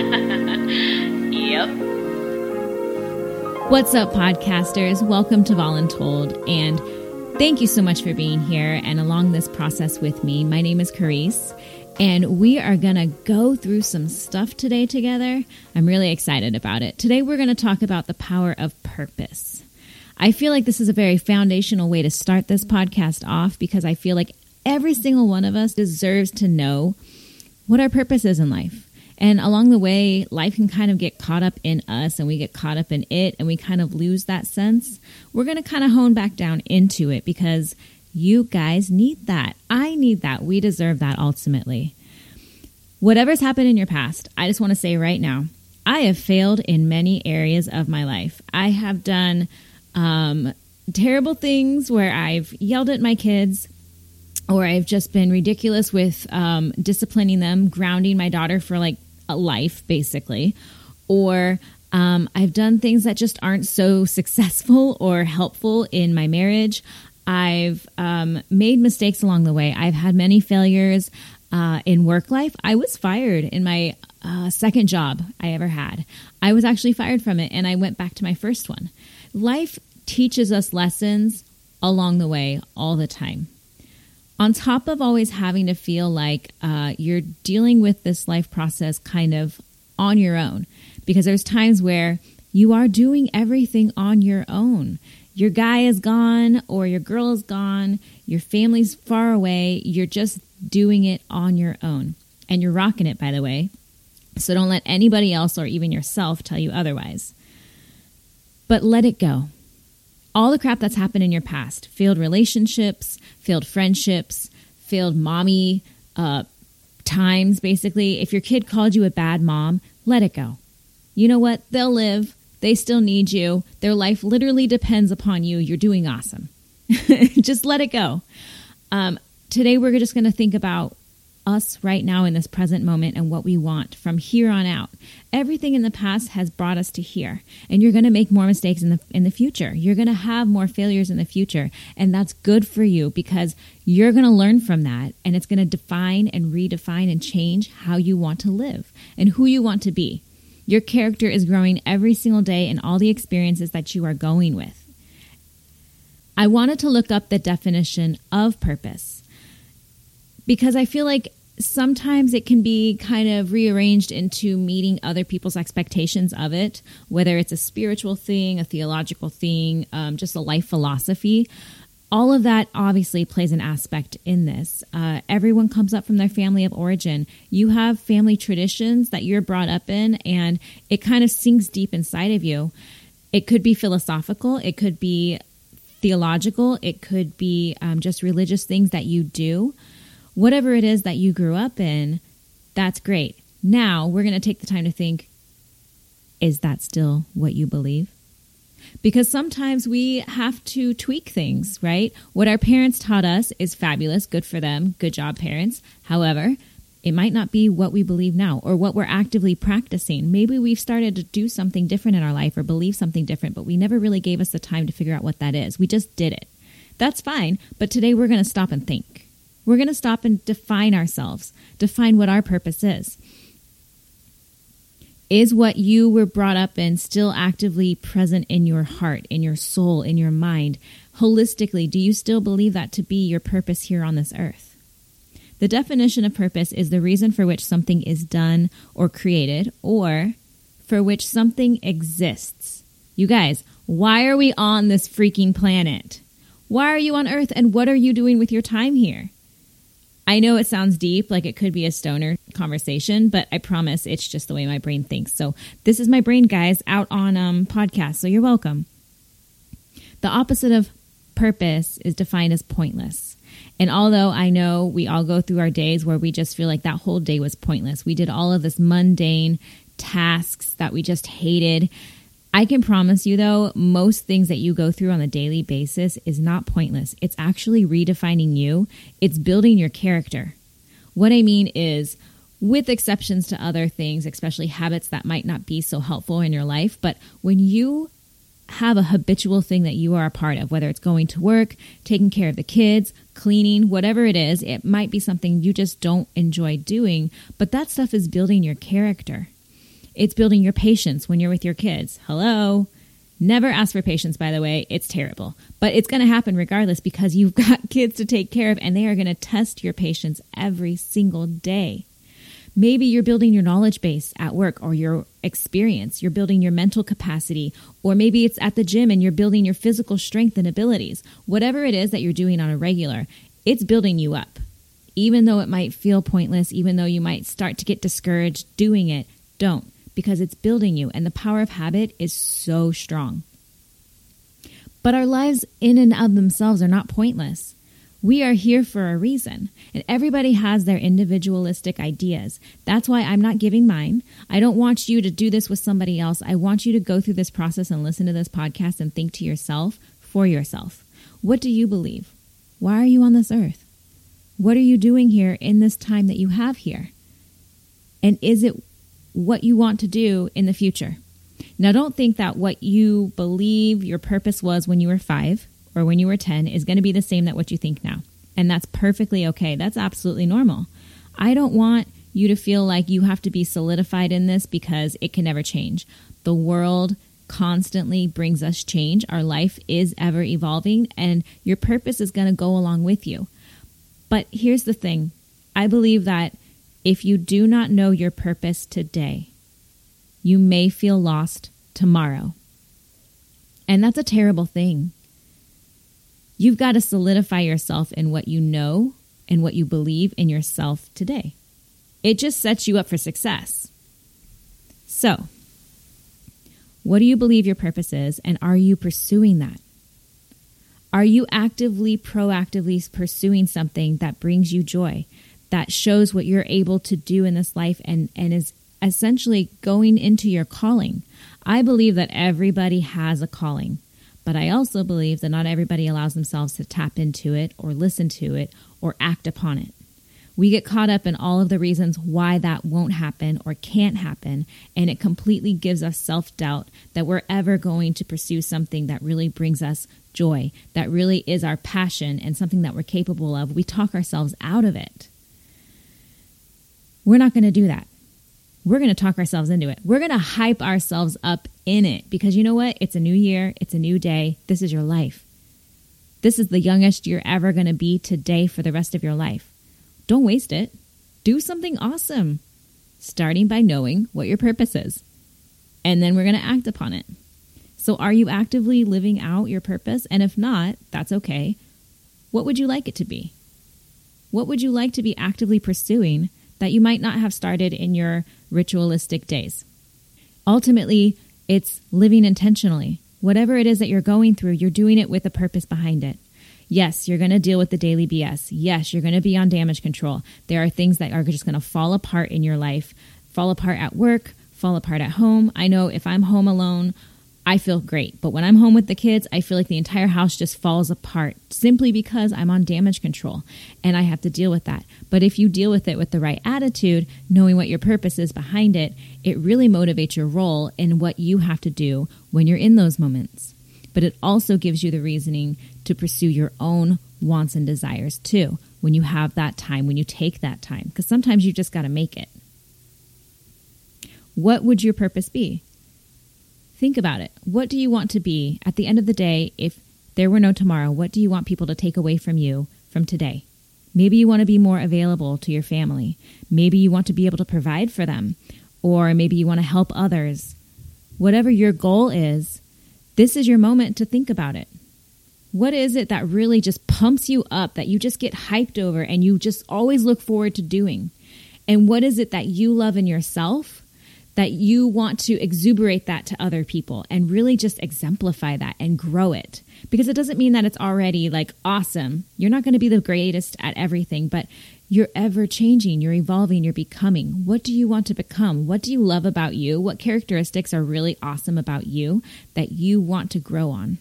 yep. What's up, podcasters? Welcome to Voluntold, and thank you so much for being here and along this process with me. My name is Carice, and we are going to go through some stuff today together. I'm really excited about it. Today, we're going to talk about the power of purpose. I feel like this is a very foundational way to start this podcast off because I feel like every single one of us deserves to know what our purpose is in life. And along the way, life can kind of get caught up in us and we get caught up in it and we kind of lose that sense. We're going to kind of hone back down into it because you guys need that. I need that. We deserve that ultimately. Whatever's happened in your past, I just want to say right now, I have failed in many areas of my life. I have done um, terrible things where I've yelled at my kids, or I've just been ridiculous with um, disciplining them, grounding my daughter for like life, basically. Or um, I've done things that just aren't so successful or helpful in my marriage. I've um, made mistakes along the way. I've had many failures uh, in work life. I was fired in my uh, second job I ever had. I was actually fired from it and I went back to my first one. Life teaches us lessons along the way all the time on top of always having to feel like uh, you're dealing with this life process kind of on your own, because there's times where you are doing everything on your own. Your guy is gone or your girl is gone, your family's far away, you're just doing it on your own. And you're rocking it, by the way. So don't let anybody else or even yourself tell you otherwise. But let it go all the crap that's happened in your past failed relationships, failed friendships, failed mommy uh, times, basically. If your kid called you a bad mom, let it go. You know what? They'll live. They still need you. Their life literally depends upon you. You're doing awesome. just let it go. Um, today, we're just going to think about us right now in this present moment and what we want from here on out. Everything in the past has brought us to here, and you're going to make more mistakes in the in the future. You're going to have more failures in the future, and that's good for you because you're going to learn from that and it's going to define and redefine and change how you want to live and who you want to be. Your character is growing every single day in all the experiences that you are going with. I wanted to look up the definition of purpose because I feel like sometimes it can be kind of rearranged into meeting other people's expectations of it, whether it's a spiritual thing, a theological thing, um, just a life philosophy. All of that obviously plays an aspect in this. Uh, everyone comes up from their family of origin. You have family traditions that you're brought up in, and it kind of sinks deep inside of you. It could be philosophical, it could be theological, it could be um, just religious things that you do whatever it is that you grew up in, that's great. Now we're going to take the time to think is that still what you believe? Because sometimes we have to tweak things, right? What our parents taught us is fabulous, good for them, good job, parents. However, it might not be what we believe now or what we're actively practicing. Maybe we've started to do something different in our life or believe something different, but we never really gave us the time to figure out what that is. We just did it. That's fine, but today we're going to stop and think. We're going to stop and define ourselves, define what our purpose is. Is what you were brought up in still actively present in your heart, in your soul, in your mind? Holistically, do you still believe that to be your purpose here on this earth? The definition of purpose is the reason for which something is done or created, or for which something exists. You guys, why are we on this freaking planet? Why are you on Earth and what are you doing with your time here? I know it sounds deep, like it could be a stoner conversation, but I promise it's just the way my brain thinks. So this is my brain, guys, out on um, podcast. So you're welcome. The opposite of purpose is defined as pointless. And although I know we all go through our days where we just feel like that whole day was pointless, we did all of this mundane tasks that we just hated I can promise you, though, most things that you go through on a daily basis is not pointless. It's actually redefining you, it's building your character. What I mean is, with exceptions to other things, especially habits that might not be so helpful in your life, but when you have a habitual thing that you are a part of, whether it's going to work, taking care of the kids, cleaning, whatever it is, it might be something you just don't enjoy doing, but that stuff is building your character. It's building your patience when you're with your kids. Hello. Never ask for patience, by the way. It's terrible. But it's going to happen regardless because you've got kids to take care of and they are going to test your patience every single day. Maybe you're building your knowledge base at work or your experience. You're building your mental capacity, or maybe it's at the gym and you're building your physical strength and abilities. Whatever it is that you're doing on a regular, it's building you up. Even though it might feel pointless, even though you might start to get discouraged doing it, don't because it's building you, and the power of habit is so strong. But our lives, in and of themselves, are not pointless. We are here for a reason, and everybody has their individualistic ideas. That's why I'm not giving mine. I don't want you to do this with somebody else. I want you to go through this process and listen to this podcast and think to yourself for yourself. What do you believe? Why are you on this earth? What are you doing here in this time that you have here? And is it what you want to do in the future? Now, don't think that what you believe your purpose was when you were five or when you were 10 is going to be the same that what you think now. And that's perfectly okay. That's absolutely normal. I don't want you to feel like you have to be solidified in this because it can never change. The world constantly brings us change. Our life is ever evolving, and your purpose is going to go along with you. But here's the thing I believe that if you do not know your purpose today, you may feel lost tomorrow. And that's a terrible thing. You've got to solidify yourself in what you know and what you believe in yourself today. It just sets you up for success. So, what do you believe your purpose is, and are you pursuing that? Are you actively, proactively pursuing something that brings you joy, that shows what you're able to do in this life and, and is essentially going into your calling? I believe that everybody has a calling. But I also believe that not everybody allows themselves to tap into it or listen to it or act upon it. We get caught up in all of the reasons why that won't happen or can't happen, and it completely gives us self doubt that we're ever going to pursue something that really brings us joy, that really is our passion and something that we're capable of. We talk ourselves out of it. We're not going to do that we're going to talk ourselves into it. We're going to hype ourselves up in it because you know what? It's a new year, it's a new day. This is your life. This is the youngest you're ever going to be today for the rest of your life. Don't waste it. Do something awesome, starting by knowing what your purpose is. And then we're going to act upon it. So, are you actively living out your purpose? And if not, that's okay. What would you like it to be? What would you like to be actively pursuing that you might not have started in your ritualistic days. Ultimately, it's living intentionally. Whatever it is that you're going through, you're doing it with a purpose behind it. Yes, you're going to deal with the daily BS. Yes, you're going to be on damage control. There are things that are just going to fall apart in your life, fall apart at work, fall apart at home. I know if I'm home alone I feel great. But when I'm home with the kids, I feel like the entire house just falls apart simply because I'm on damage control and I have to deal with that. But if you deal with it with the right attitude, knowing what your purpose is behind it, it really motivates your role in what you have to do when you're in those moments. But it also gives you the reasoning to pursue your own wants and desires too when you have that time, when you take that time, because sometimes you just got to make it. What would your purpose be? Think about it. What do you want to be at the end of the day if there were no tomorrow? What do you want people to take away from you from today? Maybe you want to be more available to your family. Maybe you want to be able to provide for them. Or maybe you want to help others. Whatever your goal is, this is your moment to think about it. What is it that really just pumps you up, that you just get hyped over and you just always look forward to doing? And what is it that you love in yourself that you want to exuberate that to other people and really just exemplify that and grow it. Because it doesn't mean that it's already like awesome. You're not going to be the greatest at everything, but you're ever changing, you're evolving, you're becoming. What do you want to become? What do you love about you? What characteristics are really awesome about you that you want to grow on?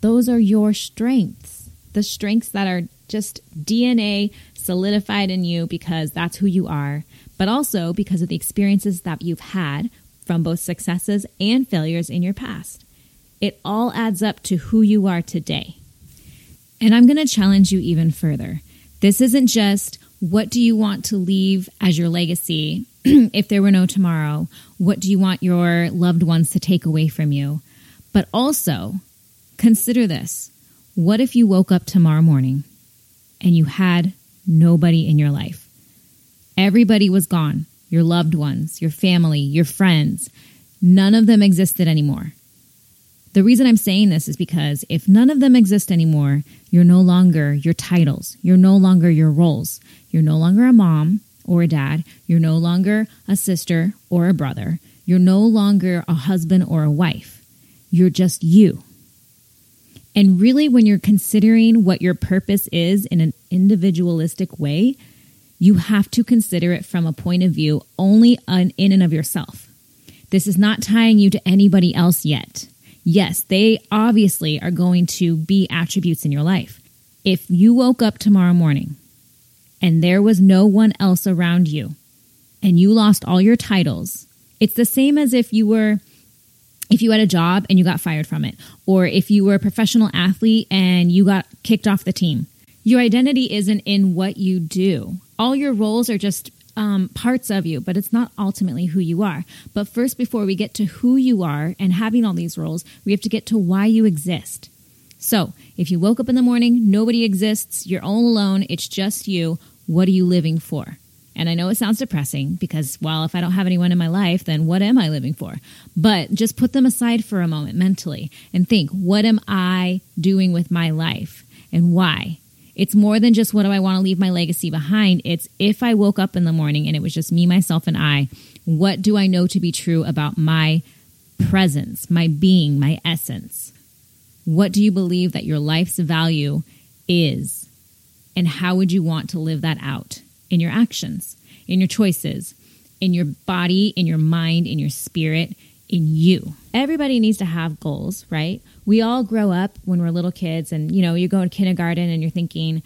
Those are your strengths, the strengths that are just DNA solidified in you because that's who you are but also because of the experiences that you've had from both successes and failures in your past. It all adds up to who you are today. And I'm going to challenge you even further. This isn't just what do you want to leave as your legacy if there were no tomorrow? What do you want your loved ones to take away from you? But also, consider this. What if you woke up tomorrow morning and you had nobody in your life? Everybody was gone your loved ones, your family, your friends. None of them existed anymore. The reason I'm saying this is because if none of them exist anymore, you're no longer your titles, you're no longer your roles. You're no longer a mom or a dad, you're no longer a sister or a brother, you're no longer a husband or a wife. You're just you. And really, when you're considering what your purpose is in an individualistic way, you have to consider it from a point of view only in and of yourself. This is not tying you to anybody else yet yes, they obviously are going to be attributes in your life. If you woke up tomorrow morning and there was no one else around you and you lost all your titles, it's the same as if you were if you had a job and you got fired from it, or if you were a professional athlete and you got kicked off the team. Your identity isn't in what you do. All your roles are just um, parts of you, but it's not ultimately who you are. But first, before we get to who you are and having all these roles, we have to get to why you exist. So, if you woke up in the morning, nobody exists, you're all alone, it's just you, what are you living for? And I know it sounds depressing because, well, if I don't have anyone in my life, then what am I living for? But just put them aside for a moment mentally and think, what am I doing with my life and why? It's more than just what do I want to leave my legacy behind. It's if I woke up in the morning and it was just me, myself, and I, what do I know to be true about my presence, my being, my essence? What do you believe that your life's value is? And how would you want to live that out in your actions, in your choices, in your body, in your mind, in your spirit, in you? Everybody needs to have goals, right? We all grow up when we're little kids and you know you go to kindergarten and you're thinking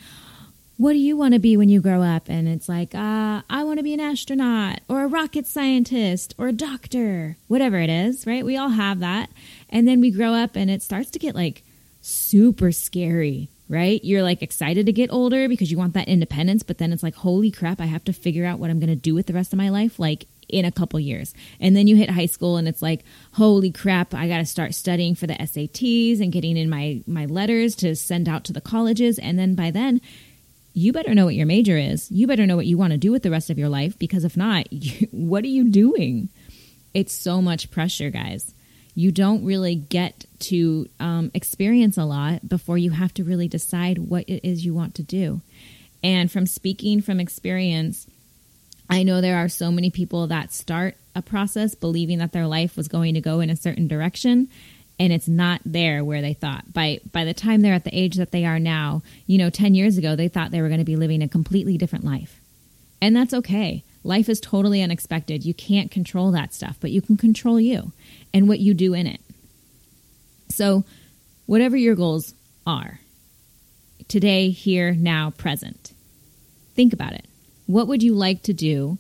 what do you want to be when you grow up? And it's like uh, i want to be an astronaut or a rocket scientist or a doctor whatever it is right? We all have that. And then we grow up and it starts to get like super scary right? You're like excited to get older because you want that independence but then it's like holy crap i have to figure out what i'm going to do with the rest of my life. Like in a couple years. And then you hit high school and it's like, holy crap, I got to start studying for the SATs and getting in my my letters to send out to the colleges and then by then you better know what your major is. You better know what you want to do with the rest of your life because if not, you, what are you doing? It's so much pressure, guys. You don't really get to um, experience a lot before you have to really decide what it is you want to do. And from speaking from experience, I know there are so many people that start a process believing that their life was going to go in a certain direction and it's not there where they thought. By by the time they're at the age that they are now, you know, 10 years ago they thought they were going to be living a completely different life. And that's okay. Life is totally unexpected. You can't control that stuff, but you can control you and what you do in it. So, whatever your goals are, today, here, now, present. Think about it. What would you like to do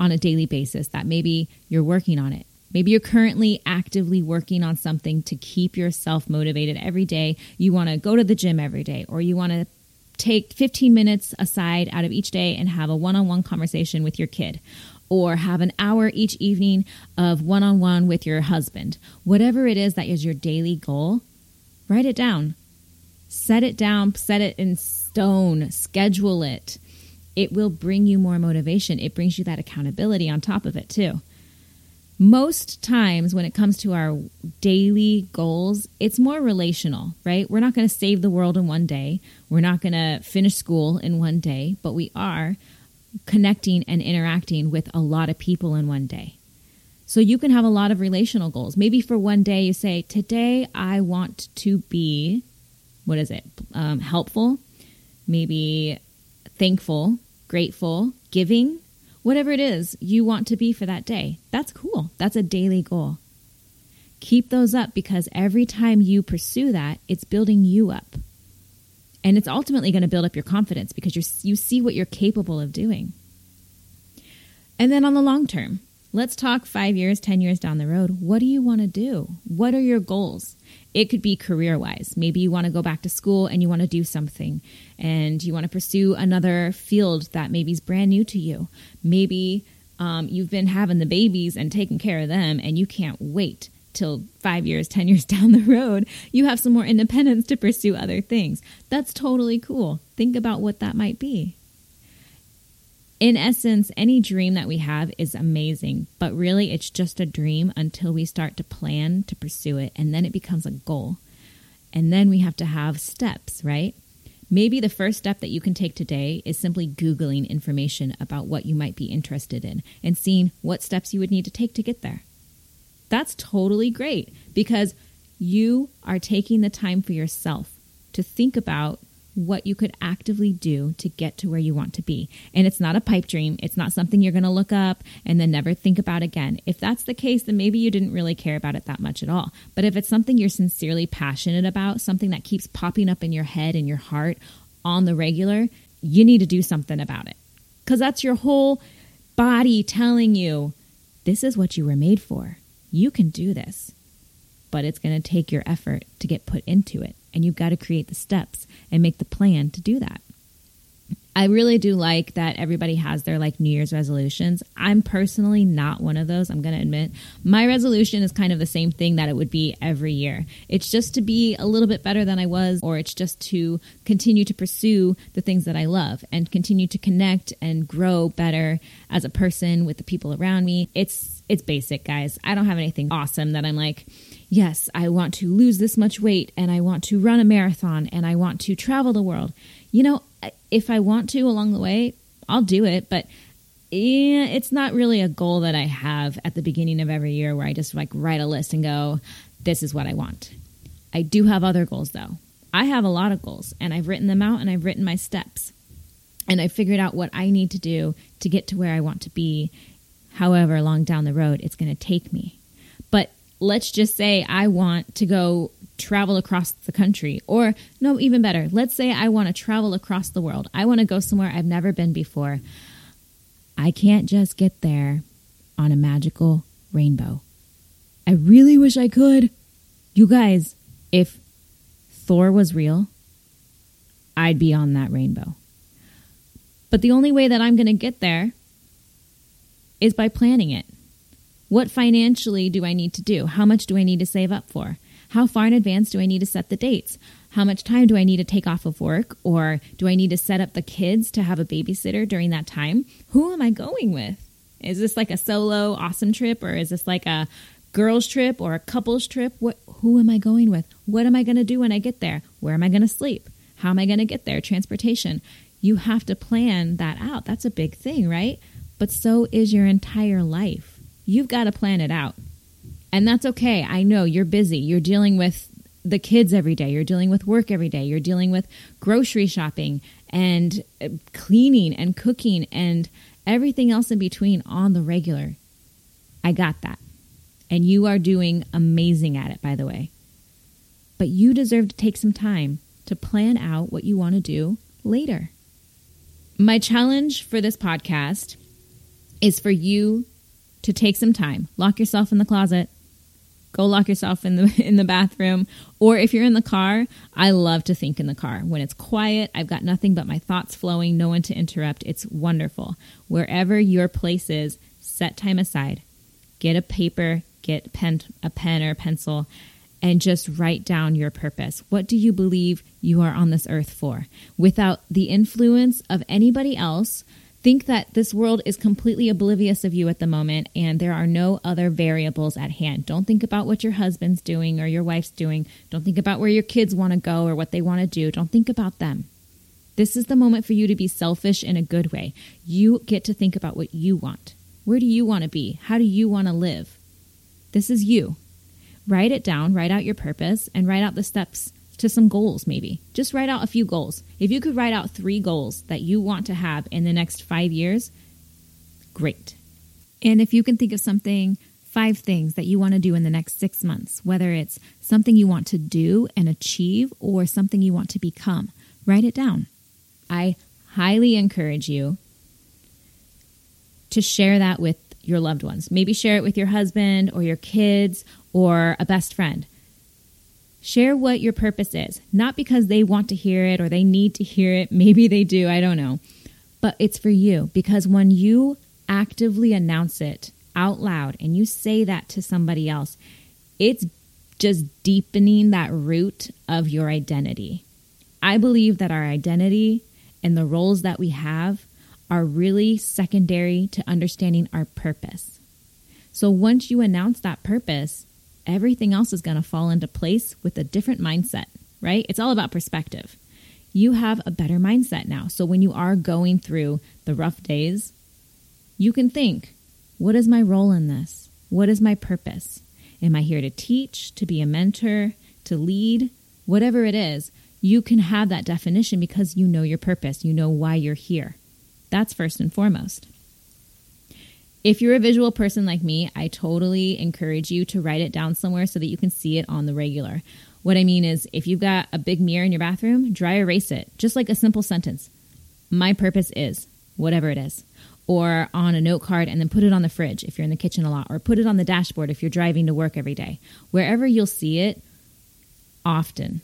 on a daily basis that maybe you're working on it? Maybe you're currently actively working on something to keep yourself motivated every day. You want to go to the gym every day, or you want to take 15 minutes aside out of each day and have a one on one conversation with your kid, or have an hour each evening of one on one with your husband. Whatever it is that is your daily goal, write it down. Set it down, set it in stone, schedule it it will bring you more motivation. It brings you that accountability on top of it, too. Most times, when it comes to our daily goals, it's more relational, right? We're not going to save the world in one day. We're not going to finish school in one day, but we are connecting and interacting with a lot of people in one day. So you can have a lot of relational goals. Maybe for one day, you say, Today I want to be, what is it, um, helpful, maybe thankful, grateful, giving, whatever it is you want to be for that day. That's cool. That's a daily goal. Keep those up because every time you pursue that, it's building you up. And it's ultimately going to build up your confidence because you you see what you're capable of doing. And then on the long term, let's talk five years, 10 years down the road. What do you want to do? What are your goals? It could be career wise. Maybe you want to go back to school and you want to do something and you want to pursue another field that maybe is brand new to you. Maybe um, you've been having the babies and taking care of them, and you can't wait till five years, 10 years down the road, you have some more independence to pursue other things. That's totally cool. Think about what that might be. In essence, any dream that we have is amazing, but really it's just a dream until we start to plan to pursue it, and then it becomes a goal. And then we have to have steps, right? Maybe the first step that you can take today is simply Googling information about what you might be interested in and seeing what steps you would need to take to get there. That's totally great because you are taking the time for yourself to think about what you could actively do to get to where you want to be. And it's not a pipe dream. It's not something you're going to look up and then never think about again. If that's the case, then maybe you didn't really care about it that much at all. But if it's something you're sincerely passionate about, something that keeps popping up in your head and your heart on the regular, you need to do something about it. Because that's your whole body telling you this is what you were made for. You can do this. But it's going to take your effort to get put into it and you've got to create the steps and make the plan to do that. I really do like that everybody has their like New Year's resolutions. I'm personally not one of those, I'm going to admit. My resolution is kind of the same thing that it would be every year. It's just to be a little bit better than I was, or it's just to continue to pursue the things that I love and continue to connect and grow better as a person with the people around me. It's it's basic, guys. I don't have anything awesome that I'm like, yes, I want to lose this much weight and I want to run a marathon and I want to travel the world. You know, if I want to along the way, I'll do it, but yeah, it's not really a goal that I have at the beginning of every year where I just like write a list and go, this is what I want. I do have other goals though. I have a lot of goals and I've written them out and I've written my steps. And I figured out what I need to do to get to where I want to be, however long down the road it's going to take me. But let's just say I want to go travel across the country, or no, even better, let's say I want to travel across the world. I want to go somewhere I've never been before. I can't just get there on a magical rainbow. I really wish I could. You guys, if Thor was real, I'd be on that rainbow. But the only way that I'm going to get there is by planning it. What financially do I need to do? How much do I need to save up for? How far in advance do I need to set the dates? How much time do I need to take off of work? Or do I need to set up the kids to have a babysitter during that time? Who am I going with? Is this like a solo awesome trip or is this like a girls trip or a couples trip? What who am I going with? What am I going to do when I get there? Where am I going to sleep? How am I going to get there? Transportation. You have to plan that out. That's a big thing, right? But so is your entire life. You've got to plan it out. And that's okay. I know you're busy. You're dealing with the kids every day. You're dealing with work every day. You're dealing with grocery shopping and uh, cleaning and cooking and everything else in between on the regular. I got that. And you are doing amazing at it, by the way. But you deserve to take some time to plan out what you want to do later. My challenge for this podcast is for you to take some time. Lock yourself in the closet. Go lock yourself in the in the bathroom or if you're in the car, I love to think in the car. When it's quiet, I've got nothing but my thoughts flowing, no one to interrupt. It's wonderful. Wherever your place is, set time aside. Get a paper, get pen a pen or a pencil and just write down your purpose. What do you believe you are on this earth for? Without the influence of anybody else, Think that this world is completely oblivious of you at the moment and there are no other variables at hand. Don't think about what your husband's doing or your wife's doing. Don't think about where your kids want to go or what they want to do. Don't think about them. This is the moment for you to be selfish in a good way. You get to think about what you want. Where do you want to be? How do you want to live? This is you. Write it down, write out your purpose, and write out the steps to some goals, maybe. Just write out a few goals. If you could write out three goals that you want to have in the next five years, great. And if you can think of something, five things that you want to do in the next six months, whether it's something you want to do and achieve or something you want to become, write it down. I highly encourage you to share that with your loved ones. Maybe share it with your husband or your kids or a best friend. Share what your purpose is, not because they want to hear it or they need to hear it. Maybe they do, I don't know. But it's for you because when you actively announce it out loud and you say that to somebody else, it's just deepening that root of your identity. I believe that our identity and the roles that we have are really secondary to understanding our purpose. So once you announce that purpose, everything else is going to fall into place with a different mindset, right? It's all about perspective. You have a better mindset now. So when you are going through the rough days, you can think, what is my role in this? What is my purpose? Am I here to teach, to be a mentor, to lead? Whatever it is, you can have that definition because you know your purpose. You know why you're here. That's first and foremost. If you're a visual person like me, I totally encourage you to write it down somewhere so that you can see it on the regular. What I mean is, if you've got a big mirror in your bathroom, dry erase it, just like a simple sentence. My purpose is whatever it is. Or on a note card and then put it on the fridge if you're in the kitchen a lot, or put it on the dashboard if you're driving to work every day. Wherever you'll see it often,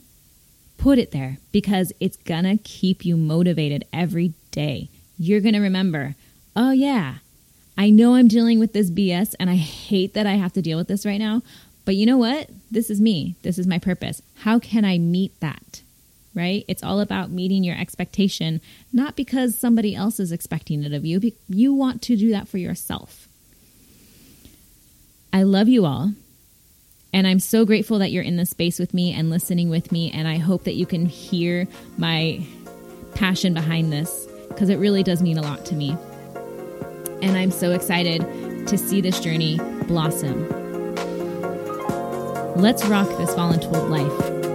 put it there because it's gonna keep you motivated every day. You're gonna remember, oh yeah, I know I'm dealing with this BS and I hate that I have to deal with this right now, but you know what? This is me. This is my purpose. How can I meet that? Right? It's all about meeting your expectation, not because somebody else is expecting it of you. You want to do that for yourself. I love you all. And I'm so grateful that you're in this space with me and listening with me. And I hope that you can hear my passion behind this because it really does mean a lot to me. And I'm so excited to see this journey blossom. Let's rock this voluntold life.